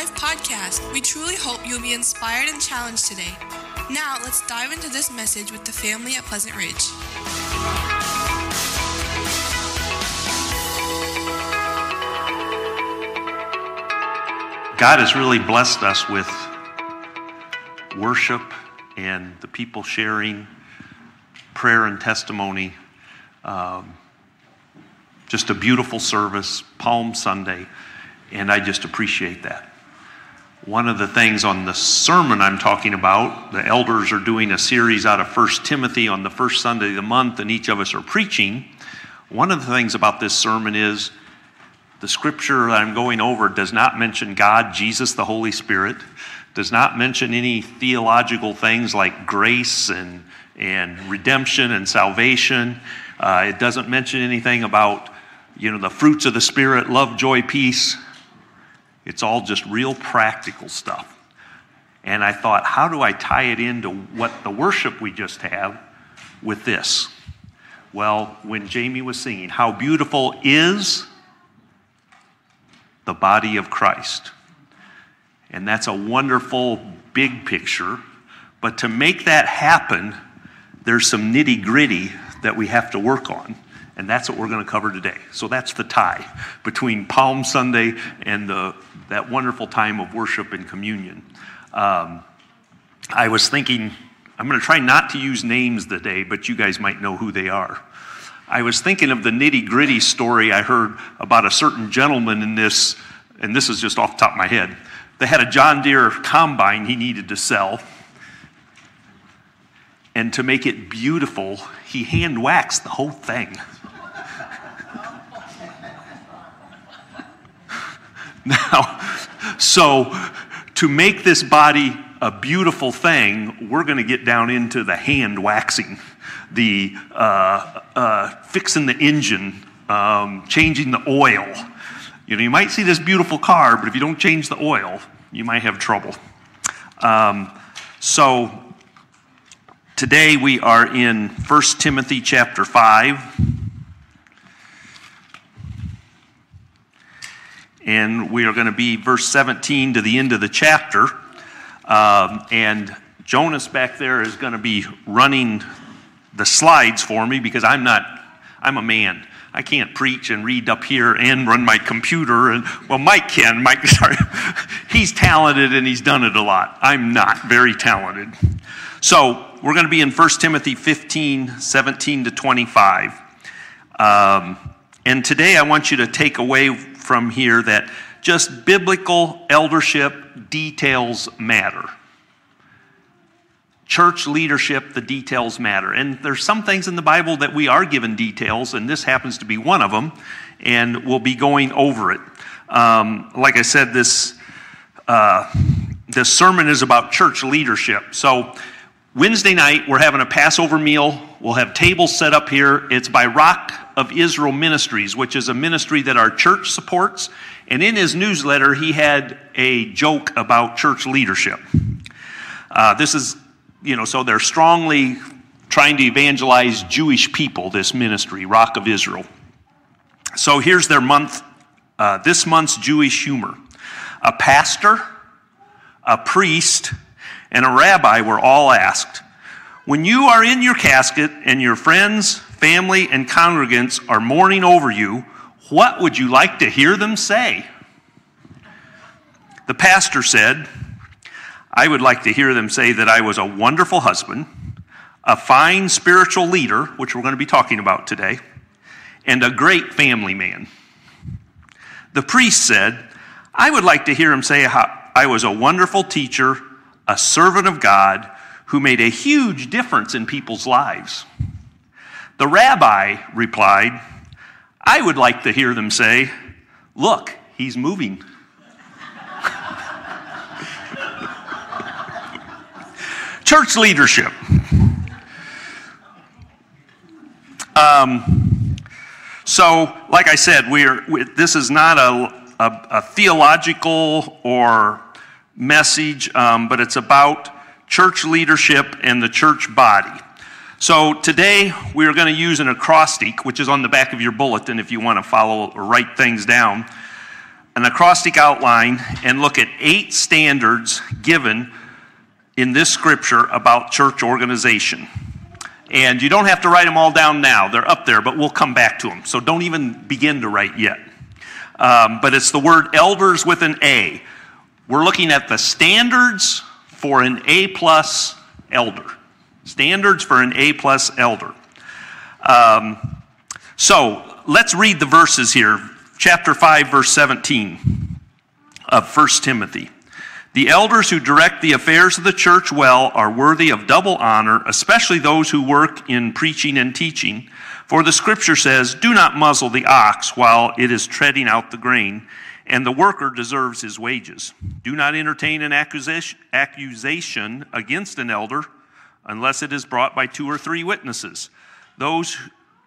Life podcast. We truly hope you'll be inspired and challenged today. Now, let's dive into this message with the family at Pleasant Ridge. God has really blessed us with worship and the people sharing prayer and testimony. Um, just a beautiful service, Palm Sunday, and I just appreciate that. One of the things on the sermon I'm talking about, the elders are doing a series out of First Timothy on the first Sunday of the month, and each of us are preaching. One of the things about this sermon is the scripture that I'm going over does not mention God, Jesus, the Holy Spirit, does not mention any theological things like grace and, and redemption and salvation. Uh, it doesn't mention anything about, you know, the fruits of the Spirit, love, joy, peace. It's all just real practical stuff. And I thought, how do I tie it into what the worship we just have with this? Well, when Jamie was singing, How Beautiful is the body of Christ. And that's a wonderful big picture. But to make that happen, there's some nitty gritty that we have to work on. And that's what we're going to cover today. So that's the tie between Palm Sunday and the, that wonderful time of worship and communion. Um, I was thinking, I'm going to try not to use names today, but you guys might know who they are. I was thinking of the nitty gritty story I heard about a certain gentleman in this, and this is just off the top of my head. They had a John Deere combine he needed to sell. And to make it beautiful, he hand waxed the whole thing. Now, so to make this body a beautiful thing, we're going to get down into the hand waxing the uh, uh, fixing the engine, um, changing the oil. You know, you might see this beautiful car, but if you don't change the oil, you might have trouble. Um, so today we are in 1 Timothy chapter 5. And we are going to be verse 17 to the end of the chapter. Um, and Jonas back there is going to be running the slides for me because I'm not, I'm a man. I can't preach and read up here and run my computer. And well, Mike can. Mike, sorry, he's talented and he's done it a lot. I'm not very talented. So we're going to be in 1 Timothy 15, 17 to 25. Um, and today I want you to take away from here that just biblical eldership details matter church leadership, the details matter. And there's some things in the Bible that we are given details, and this happens to be one of them, and we'll be going over it. Um, like I said, this, uh, this sermon is about church leadership. So, Wednesday night, we're having a Passover meal. We'll have tables set up here. It's by Rock of Israel Ministries, which is a ministry that our church supports. And in his newsletter, he had a joke about church leadership. Uh, this is you know, so they're strongly trying to evangelize Jewish people, this ministry, Rock of Israel. So here's their month, uh, this month's Jewish humor. A pastor, a priest, and a rabbi were all asked, When you are in your casket and your friends, family, and congregants are mourning over you, what would you like to hear them say? The pastor said, I would like to hear them say that I was a wonderful husband, a fine spiritual leader, which we're going to be talking about today, and a great family man. The priest said, I would like to hear him say I was a wonderful teacher, a servant of God, who made a huge difference in people's lives. The rabbi replied, I would like to hear them say, Look, he's moving. Church leadership. Um, so, like I said, we're, we, this is not a, a, a theological or message, um, but it's about church leadership and the church body. So today we are going to use an acrostic, which is on the back of your bulletin if you want to follow or write things down. an acrostic outline and look at eight standards given in this scripture about church organization. And you don't have to write them all down now, they're up there, but we'll come back to them. So don't even begin to write yet. Um, but it's the word elders with an A. We're looking at the standards for an A plus elder. Standards for an A plus elder. Um, so let's read the verses here. Chapter 5, verse 17 of 1 Timothy. The elders who direct the affairs of the church well are worthy of double honor, especially those who work in preaching and teaching. For the scripture says, Do not muzzle the ox while it is treading out the grain, and the worker deserves his wages. Do not entertain an accusation against an elder unless it is brought by two or three witnesses. Those,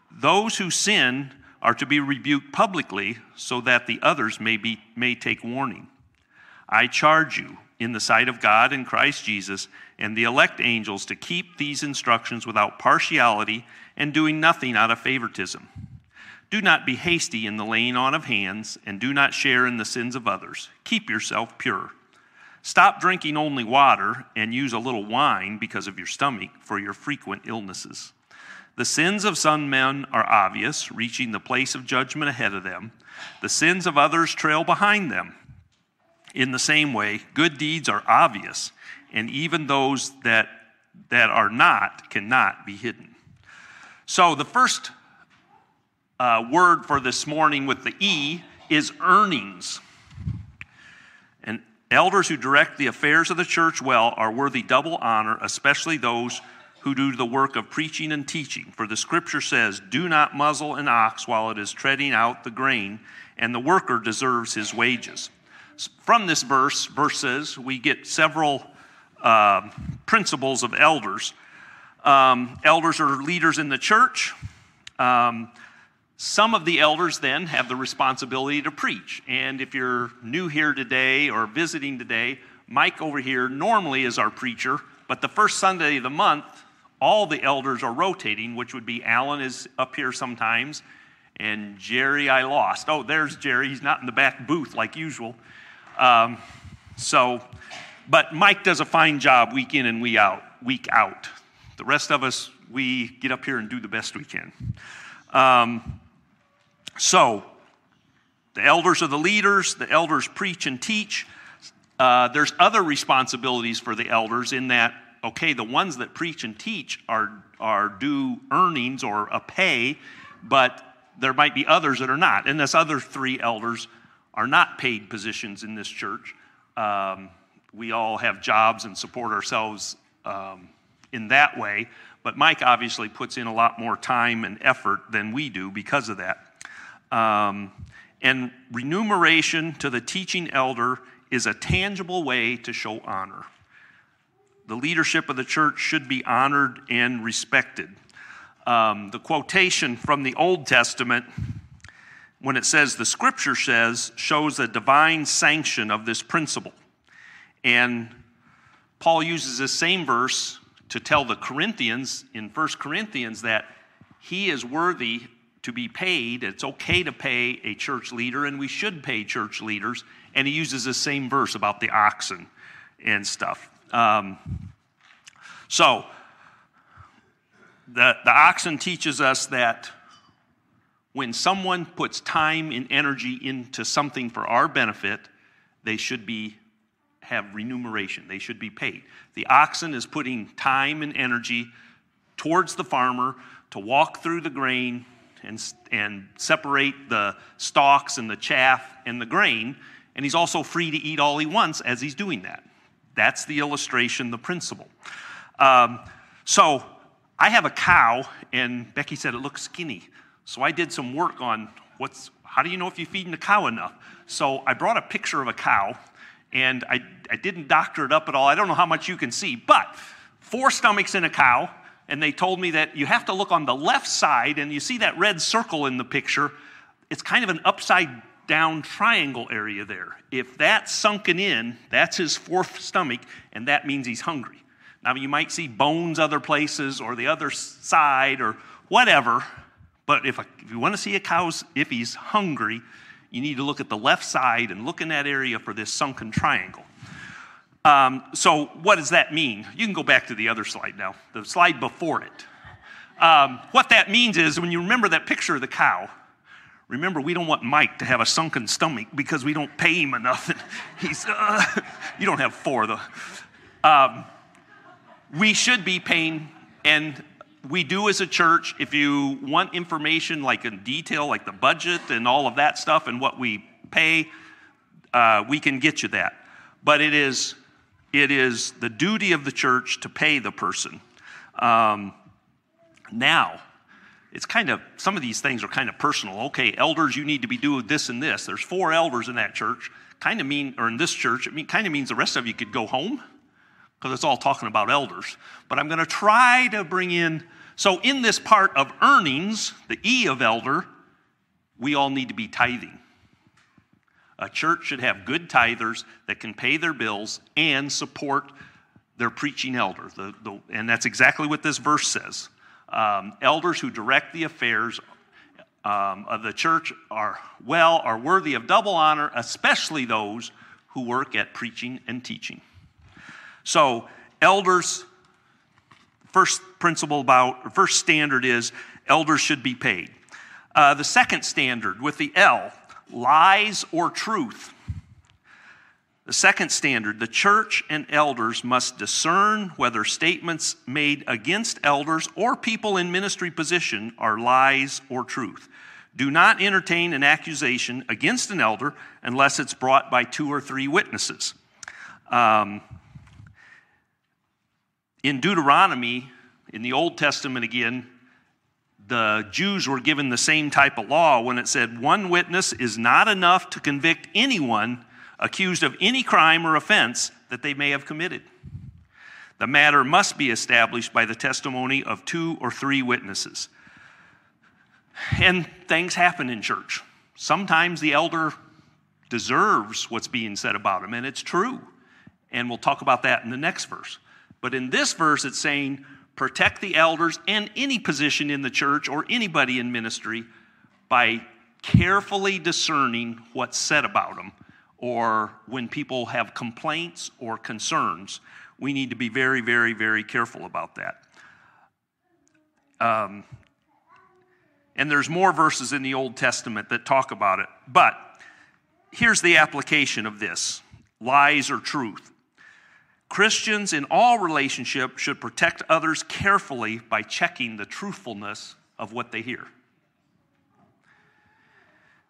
those who sin are to be rebuked publicly so that the others may, be, may take warning. I charge you in the sight of God and Christ Jesus and the elect angels to keep these instructions without partiality and doing nothing out of favoritism. Do not be hasty in the laying on of hands, and do not share in the sins of others. Keep yourself pure. Stop drinking only water and use a little wine because of your stomach for your frequent illnesses. The sins of some men are obvious, reaching the place of judgment ahead of them. The sins of others trail behind them. In the same way, good deeds are obvious, and even those that, that are not cannot be hidden. So, the first uh, word for this morning with the E is earnings. And elders who direct the affairs of the church well are worthy double honor, especially those who do the work of preaching and teaching. For the scripture says, Do not muzzle an ox while it is treading out the grain, and the worker deserves his wages. From this verse, verses, we get several uh, principles of elders. Um, elders are leaders in the church. Um, some of the elders then have the responsibility to preach. And if you're new here today or visiting today, Mike over here normally is our preacher, but the first Sunday of the month, all the elders are rotating, which would be Alan is up here sometimes, and Jerry I lost. Oh, there's Jerry. He's not in the back booth like usual. Um, so, but Mike does a fine job week in and week out. Week out. The rest of us, we get up here and do the best we can. Um, so, the elders are the leaders. The elders preach and teach. Uh, there's other responsibilities for the elders in that okay, the ones that preach and teach are, are due earnings or a pay, but there might be others that are not. And this other three elders are not paid positions in this church. Um, we all have jobs and support ourselves um, in that way, but Mike obviously puts in a lot more time and effort than we do because of that. Um, and remuneration to the teaching elder is a tangible way to show honor. The leadership of the church should be honored and respected. Um, the quotation from the Old Testament when it says the scripture says, shows a divine sanction of this principle. And Paul uses this same verse to tell the Corinthians in 1 Corinthians that he is worthy to be paid. It's okay to pay a church leader, and we should pay church leaders. And he uses the same verse about the oxen and stuff. Um, so, the, the oxen teaches us that when someone puts time and energy into something for our benefit, they should be have remuneration. They should be paid. The oxen is putting time and energy towards the farmer to walk through the grain and, and separate the stalks and the chaff and the grain, and he's also free to eat all he wants as he's doing that. That's the illustration, the principle. Um, so I have a cow, and Becky said it looks skinny. So I did some work on what's, how do you know if you're feeding the cow enough? So I brought a picture of a cow and I, I didn't doctor it up at all. I don't know how much you can see, but four stomachs in a cow. And they told me that you have to look on the left side and you see that red circle in the picture. It's kind of an upside down triangle area there. If that's sunken in, that's his fourth stomach, and that means he's hungry. Now, you might see bones other places or the other side or whatever, but if, a, if you want to see a cow's, if he's hungry, you need to look at the left side and look in that area for this sunken triangle. Um, so, what does that mean? You can go back to the other slide now, the slide before it. Um, what that means is when you remember that picture of the cow, remember we don't want Mike to have a sunken stomach because we don't pay him enough. He's, uh, you don't have four though. Um, we should be paying, and we do as a church. If you want information like in detail, like the budget and all of that stuff and what we pay, uh, we can get you that. But it is it is the duty of the church to pay the person. Um, now, it's kind of, some of these things are kind of personal. Okay, elders, you need to be doing this and this. There's four elders in that church. Kind of mean, or in this church, it mean, kind of means the rest of you could go home because it's all talking about elders. But I'm going to try to bring in, so in this part of earnings, the E of elder, we all need to be tithing. A church should have good tithers that can pay their bills and support their preaching elder. The, the, and that's exactly what this verse says. Um, elders who direct the affairs um, of the church are well, are worthy of double honor, especially those who work at preaching and teaching. So, elders, first principle about, first standard is elders should be paid. Uh, the second standard with the L lies or truth. The second standard the church and elders must discern whether statements made against elders or people in ministry position are lies or truth. Do not entertain an accusation against an elder unless it's brought by two or three witnesses. Um, in Deuteronomy, in the Old Testament again, the Jews were given the same type of law when it said one witness is not enough to convict anyone accused of any crime or offense that they may have committed. The matter must be established by the testimony of two or three witnesses. And things happen in church. Sometimes the elder deserves what's being said about him, and it's true. And we'll talk about that in the next verse. But in this verse, it's saying, protect the elders and any position in the church or anybody in ministry by carefully discerning what's said about them or when people have complaints or concerns. We need to be very very very careful about that. Um, and there's more verses in the old testament that talk about it but here's the application of this. Lies or truth Christians in all relationships should protect others carefully by checking the truthfulness of what they hear.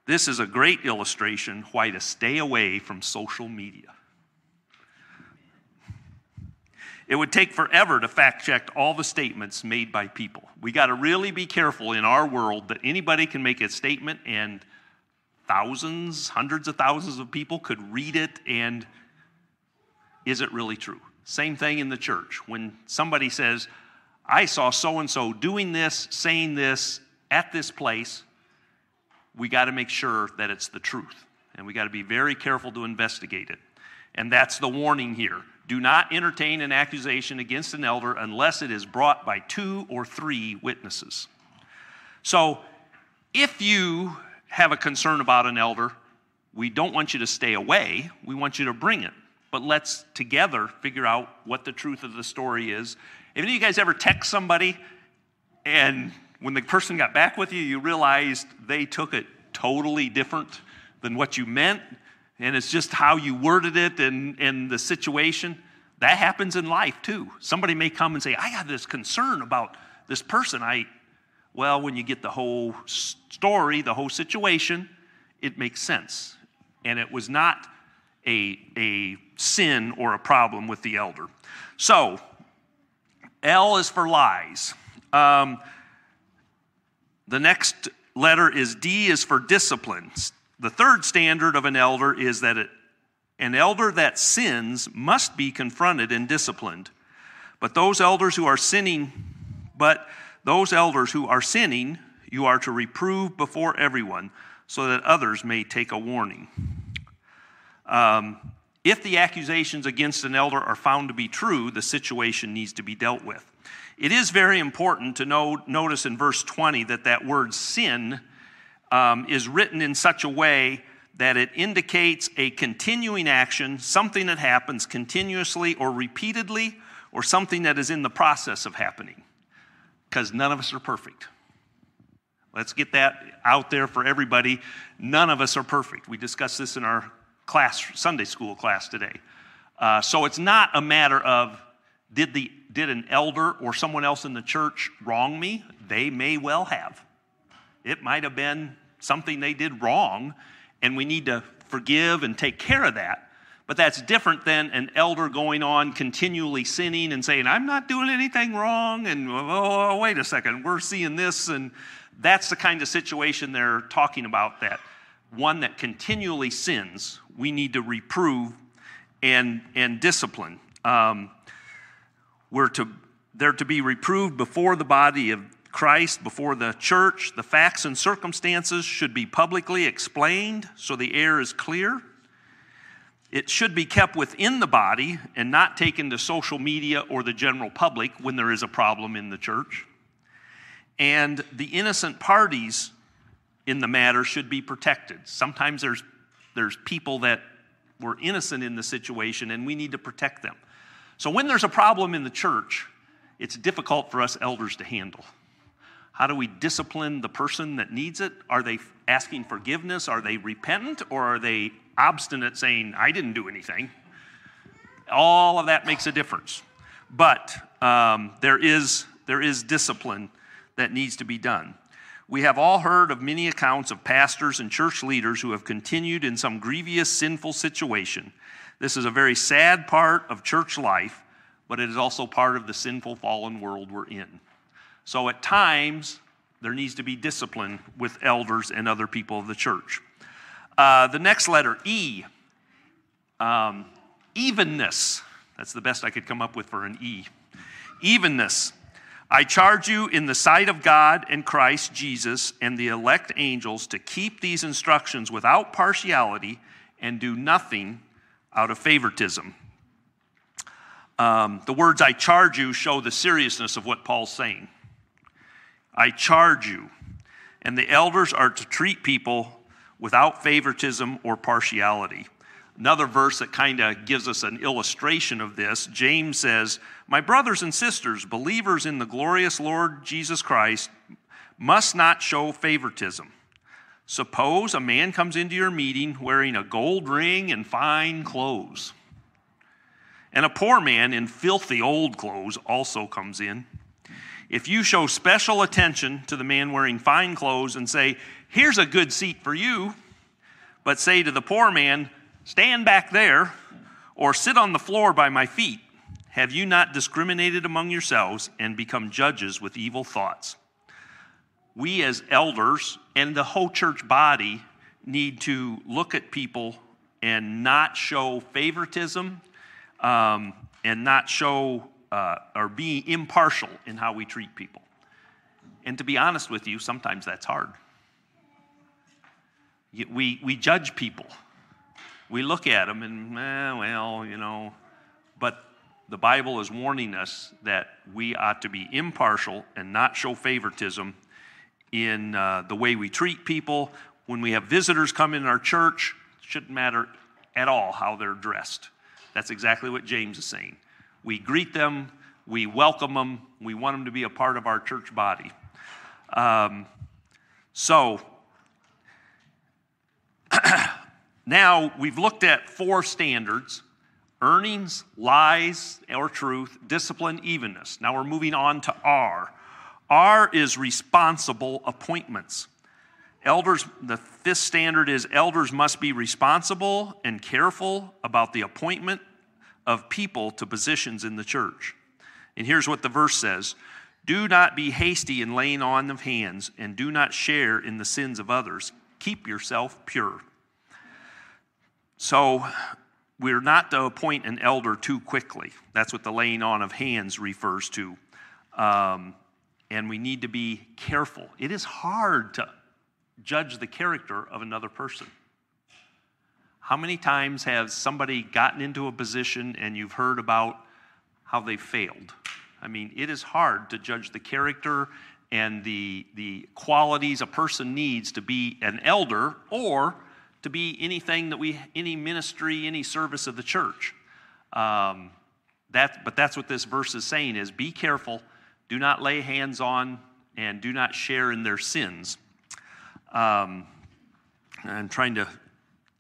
This is a great illustration why to stay away from social media. It would take forever to fact check all the statements made by people. We got to really be careful in our world that anybody can make a statement and thousands, hundreds of thousands of people could read it and is it really true? Same thing in the church. When somebody says, I saw so and so doing this, saying this at this place, we got to make sure that it's the truth. And we got to be very careful to investigate it. And that's the warning here. Do not entertain an accusation against an elder unless it is brought by two or three witnesses. So, if you have a concern about an elder, we don't want you to stay away. We want you to bring it but let's together figure out what the truth of the story is. Have any of you guys ever text somebody and when the person got back with you, you realized they took it totally different than what you meant, and it's just how you worded it and, and the situation? That happens in life too. Somebody may come and say, I have this concern about this person. I, well, when you get the whole story, the whole situation, it makes sense. And it was not a, a sin or a problem with the elder. So, L is for lies. Um, the next letter is D is for disciplines. The third standard of an elder is that it, an elder that sins must be confronted and disciplined. But those elders who are sinning, but those elders who are sinning, you are to reprove before everyone so that others may take a warning. Um, if the accusations against an elder are found to be true, the situation needs to be dealt with. It is very important to know, notice in verse 20 that that word sin um, is written in such a way that it indicates a continuing action, something that happens continuously or repeatedly, or something that is in the process of happening. Because none of us are perfect. Let's get that out there for everybody. None of us are perfect. We discussed this in our class, Sunday school class today. Uh, so it's not a matter of did, the, did an elder or someone else in the church wrong me? They may well have. It might have been something they did wrong, and we need to forgive and take care of that. But that's different than an elder going on continually sinning and saying, I'm not doing anything wrong, and oh, wait a second, we're seeing this. And that's the kind of situation they're talking about that one that continually sins, we need to reprove and, and discipline. Um, we're to, they're to be reproved before the body of Christ, before the church. The facts and circumstances should be publicly explained so the air is clear. It should be kept within the body and not taken to social media or the general public when there is a problem in the church. And the innocent parties in the matter should be protected. Sometimes there's, there's people that were innocent in the situation and we need to protect them. So when there's a problem in the church, it's difficult for us elders to handle. How do we discipline the person that needs it? Are they asking forgiveness? Are they repentant? Or are they obstinate saying, I didn't do anything? All of that makes a difference. But um, there, is, there is discipline that needs to be done. We have all heard of many accounts of pastors and church leaders who have continued in some grievous sinful situation. This is a very sad part of church life, but it is also part of the sinful fallen world we're in. So at times, there needs to be discipline with elders and other people of the church. Uh, the next letter, E, um, evenness. That's the best I could come up with for an E. Evenness. I charge you in the sight of God and Christ Jesus and the elect angels to keep these instructions without partiality and do nothing out of favoritism. Um, the words I charge you show the seriousness of what Paul's saying. I charge you. And the elders are to treat people without favoritism or partiality. Another verse that kind of gives us an illustration of this James says, My brothers and sisters, believers in the glorious Lord Jesus Christ, must not show favoritism. Suppose a man comes into your meeting wearing a gold ring and fine clothes, and a poor man in filthy old clothes also comes in. If you show special attention to the man wearing fine clothes and say, Here's a good seat for you, but say to the poor man, Stand back there or sit on the floor by my feet. Have you not discriminated among yourselves and become judges with evil thoughts? We, as elders and the whole church body, need to look at people and not show favoritism um, and not show uh, or be impartial in how we treat people. And to be honest with you, sometimes that's hard. We, we judge people we look at them and, eh, well, you know, but the Bible is warning us that we ought to be impartial and not show favoritism in uh, the way we treat people. When we have visitors come in our church, it shouldn't matter at all how they're dressed. That's exactly what James is saying. We greet them, we welcome them, we want them to be a part of our church body. Um, so, Now, we've looked at four standards earnings, lies or truth, discipline, evenness. Now we're moving on to R. R is responsible appointments. Elders, the fifth standard is elders must be responsible and careful about the appointment of people to positions in the church. And here's what the verse says Do not be hasty in laying on of hands, and do not share in the sins of others. Keep yourself pure. So we're not to appoint an elder too quickly. That's what the laying on of hands refers to. Um, and we need to be careful. It is hard to judge the character of another person. How many times has somebody gotten into a position and you've heard about how they failed? I mean, it is hard to judge the character and the, the qualities a person needs to be an elder or to be anything that we, any ministry, any service of the church. Um, that, but that's what this verse is saying is be careful, do not lay hands on, and do not share in their sins. Um, I'm trying to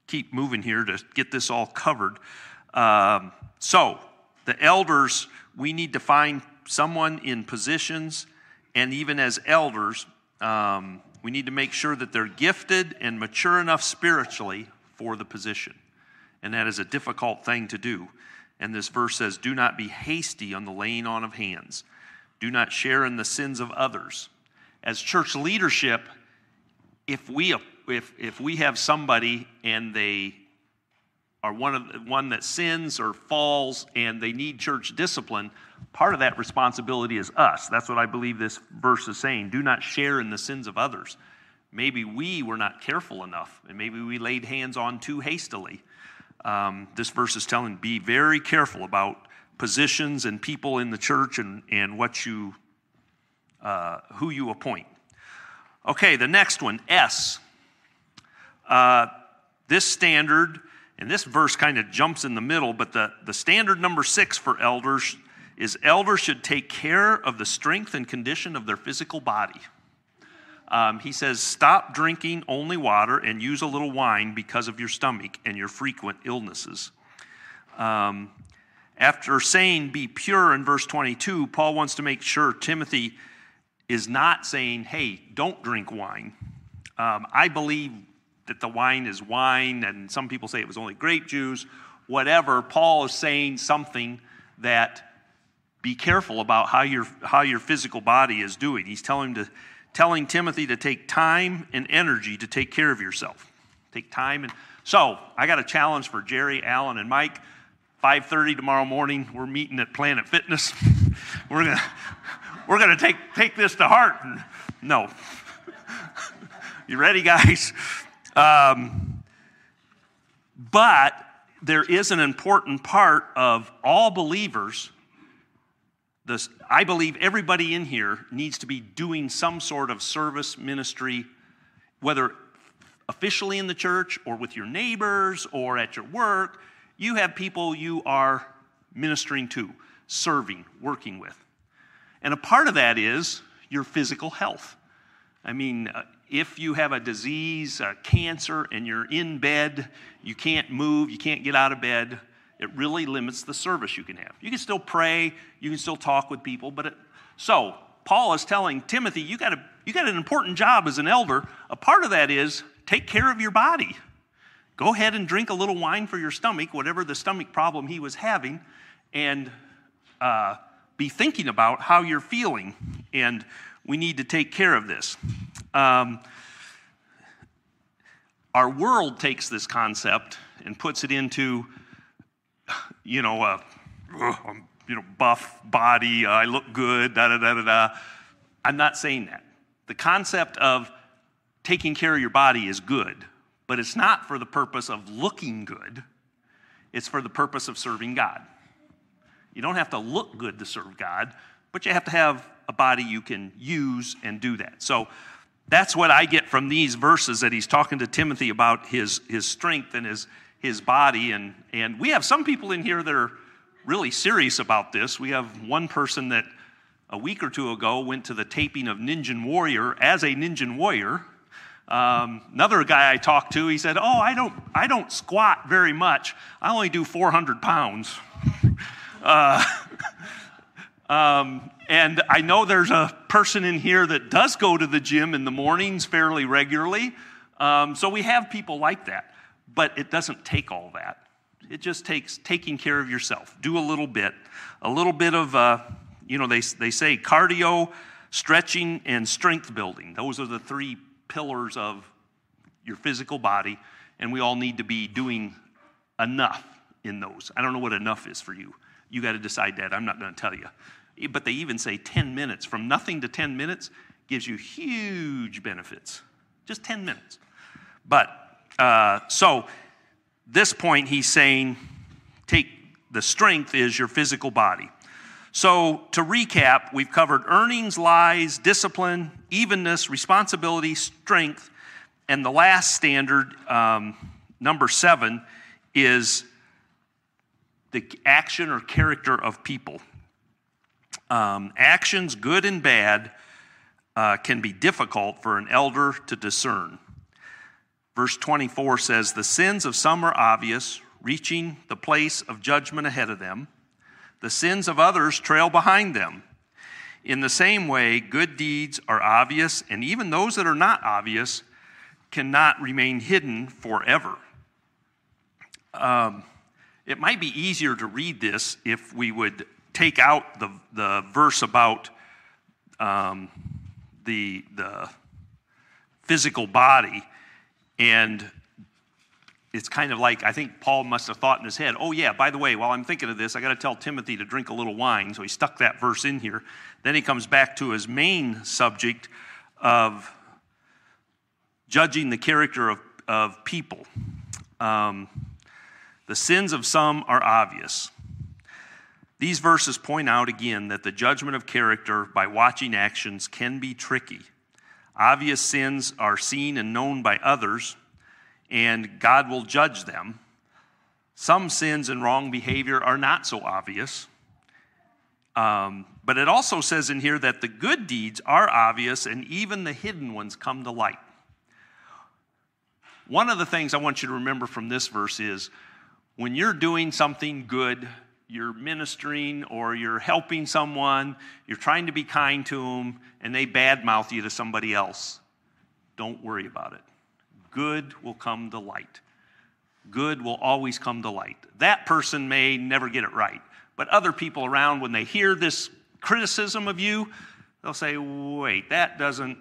keep moving here to get this all covered. Um, so, the elders, we need to find someone in positions, and even as elders, um, we need to make sure that they're gifted and mature enough spiritually for the position. And that is a difficult thing to do. And this verse says, Do not be hasty on the laying on of hands, do not share in the sins of others. As church leadership, if we, if, if we have somebody and they are one, of, one that sins or falls and they need church discipline, part of that responsibility is us. That's what I believe this verse is saying. Do not share in the sins of others. Maybe we were not careful enough, and maybe we laid hands on too hastily. Um, this verse is telling be very careful about positions and people in the church and, and what you uh, who you appoint. Okay, the next one, S. Uh, this standard, and this verse kind of jumps in the middle, but the, the standard number six for elders is elders should take care of the strength and condition of their physical body. Um, he says, stop drinking only water and use a little wine because of your stomach and your frequent illnesses. Um, after saying be pure in verse 22, Paul wants to make sure Timothy is not saying, hey, don't drink wine. Um, I believe that the wine is wine, and some people say it was only grape juice, whatever. Paul is saying something that be careful about how your, how your physical body is doing. He's telling, to, telling Timothy to take time and energy to take care of yourself. Take time and so I got a challenge for Jerry, Allen, and Mike. 5:30 tomorrow morning, we're meeting at Planet Fitness. we're gonna we're gonna take take this to heart. No, you ready, guys? Um, but there is an important part of all believers this, I believe everybody in here needs to be doing some sort of service ministry, whether officially in the church or with your neighbors or at your work. You have people you are ministering to, serving, working with. And a part of that is your physical health. I mean, uh, if you have a disease, a cancer, and you're in bed, you can't move, you can't get out of bed, it really limits the service you can have. You can still pray, you can still talk with people, but it, so Paul is telling Timothy, you got a you got an important job as an elder. A part of that is take care of your body. Go ahead and drink a little wine for your stomach, whatever the stomach problem he was having, and uh, be thinking about how you're feeling. And we need to take care of this. Um, our world takes this concept and puts it into you know, uh, you know, buff body, I look good, da da da da da. I'm not saying that. The concept of taking care of your body is good, but it's not for the purpose of looking good. It's for the purpose of serving God. You don't have to look good to serve God, but you have to have a body you can use and do that. So that's what I get from these verses that he's talking to Timothy about his, his strength and his, his body. And, and we have some people in here that are really serious about this. We have one person that a week or two ago went to the taping of Ninja Warrior as a Ninja Warrior. Um, another guy I talked to, he said, "Oh, I don't, I don't squat very much. I only do 400 pounds." uh, um, and I know there's a person in here that does go to the gym in the mornings fairly regularly. Um, so we have people like that. But it doesn't take all that. It just takes taking care of yourself. Do a little bit. A little bit of, uh, you know, they, they say cardio, stretching, and strength building. Those are the three pillars of your physical body, and we all need to be doing enough in those. I don't know what enough is for you. You got to decide that. I'm not going to tell you. But they even say 10 minutes. From nothing to 10 minutes gives you huge benefits. Just 10 minutes. But uh, so, this point, he's saying, take the strength is your physical body. So, to recap, we've covered earnings, lies, discipline, evenness, responsibility, strength, And the last standard, um, number seven, is the action or character of people. Um, actions, good and bad, uh, can be difficult for an elder to discern. Verse 24 says, The sins of some are obvious, reaching the place of judgment ahead of them. The sins of others trail behind them. In the same way, good deeds are obvious, and even those that are not obvious cannot remain hidden forever. Um, it might be easier to read this if we would take out the, the verse about um, the, the physical body and it's kind of like I think Paul must have thought in his head, oh, yeah, by the way, while I'm thinking of this, I got to tell Timothy to drink a little wine. So he stuck that verse in here. Then he comes back to his main subject of judging the character of, of people. Um, the sins of some are obvious. These verses point out again that the judgment of character by watching actions can be tricky. Obvious sins are seen and known by others, and God will judge them. Some sins and wrong behavior are not so obvious. Um, but it also says in here that the good deeds are obvious and even the hidden ones come to light. One of the things I want you to remember from this verse is when you're doing something good, you're ministering or you're helping someone, you're trying to be kind to them, and they badmouth you to somebody else, don't worry about it. Good will come to light. Good will always come to light. That person may never get it right, but other people around, when they hear this criticism of you, they'll say, wait, that doesn't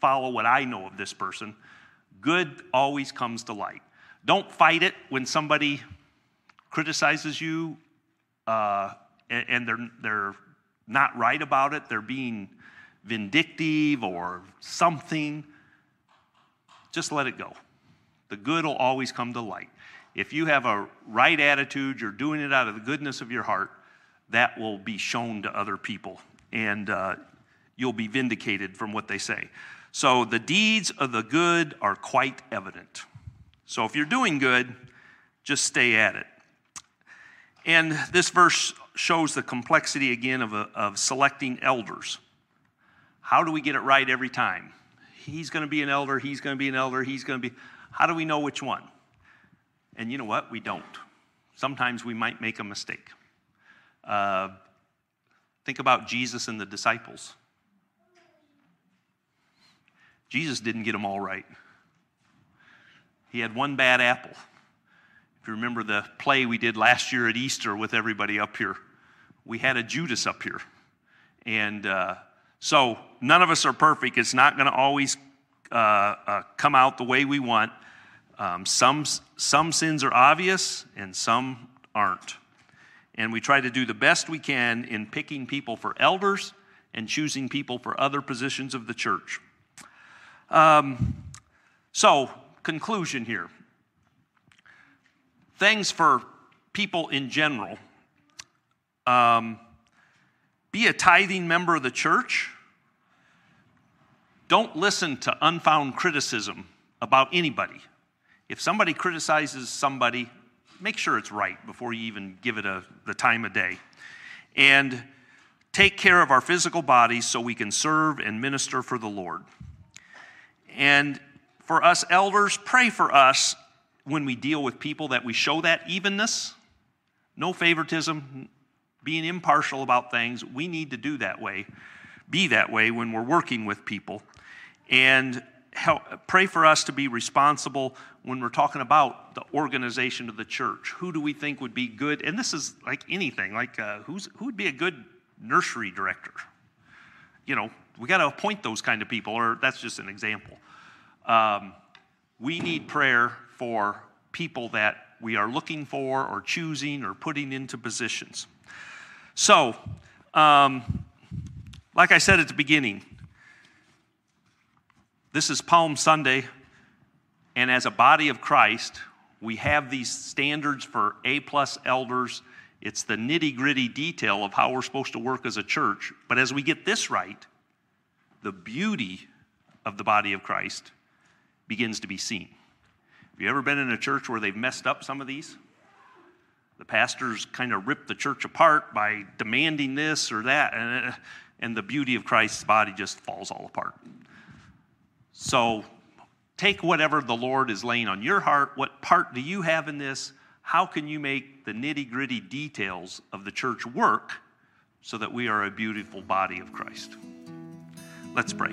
follow what I know of this person. Good always comes to light. Don't fight it when somebody criticizes you uh, and, they're, they're not right about it, they're being vindictive or something, just let it go. The good will always come to light. If you have a right attitude, you're doing it out of the goodness of your heart, that will be shown to other people, and uh, you'll be vindicated from what they say. So the deeds of the good are quite evident. So if you're doing good, just stay at it. And this verse shows the complexity again of, a, of selecting elders. How do we get it right every time? He's going to be an elder, he's going to be an elder, he's going to be. How do we know which one? And you know what? We don't. Sometimes we might make a mistake. Uh, think about Jesus and the disciples. Jesus didn't get them all right. He had one bad apple. If you remember the play we did last year at Easter with everybody up here, we had a Judas up here. And uh, so none of us are perfect. It's not going to always uh, uh, come out the way we want. Um, some, some sins are obvious and some aren't. And we try to do the best we can in picking people for elders and choosing people for other positions of the church. Um, so, conclusion here things for people in general. Um, be a tithing member of the church. Don't listen to unfound criticism about anybody. If somebody criticizes somebody, make sure it's right before you even give it a, the time of day. And take care of our physical bodies so we can serve and minister for the Lord. And for us elders, pray for us when we deal with people that we show that evenness, no favoritism, being impartial about things. We need to do that way, be that way when we're working with people. And help, pray for us to be responsible when we're talking about the organization of the church. Who do we think would be good? And this is like anything, like uh, who would be a good nursery director? You know, we got to appoint those kind of people, or that's just an example. Um, we need prayer for people that we are looking for or choosing or putting into positions. So, um, like I said at the beginning, this is Palm Sunday, and as a body of Christ, we have these standards for A plus elders. It's the nitty gritty detail of how we're supposed to work as a church. But as we get this right, the beauty of the body of Christ begins to be seen. Have you ever been in a church where they've messed up some of these? The pastors kind of rip the church apart by demanding this or that, and, uh, and the beauty of Christ's body just falls all apart. So take whatever the Lord is laying on your heart. What part do you have in this? How can you make the nitty gritty details of the church work so that we are a beautiful body of Christ? Let's pray.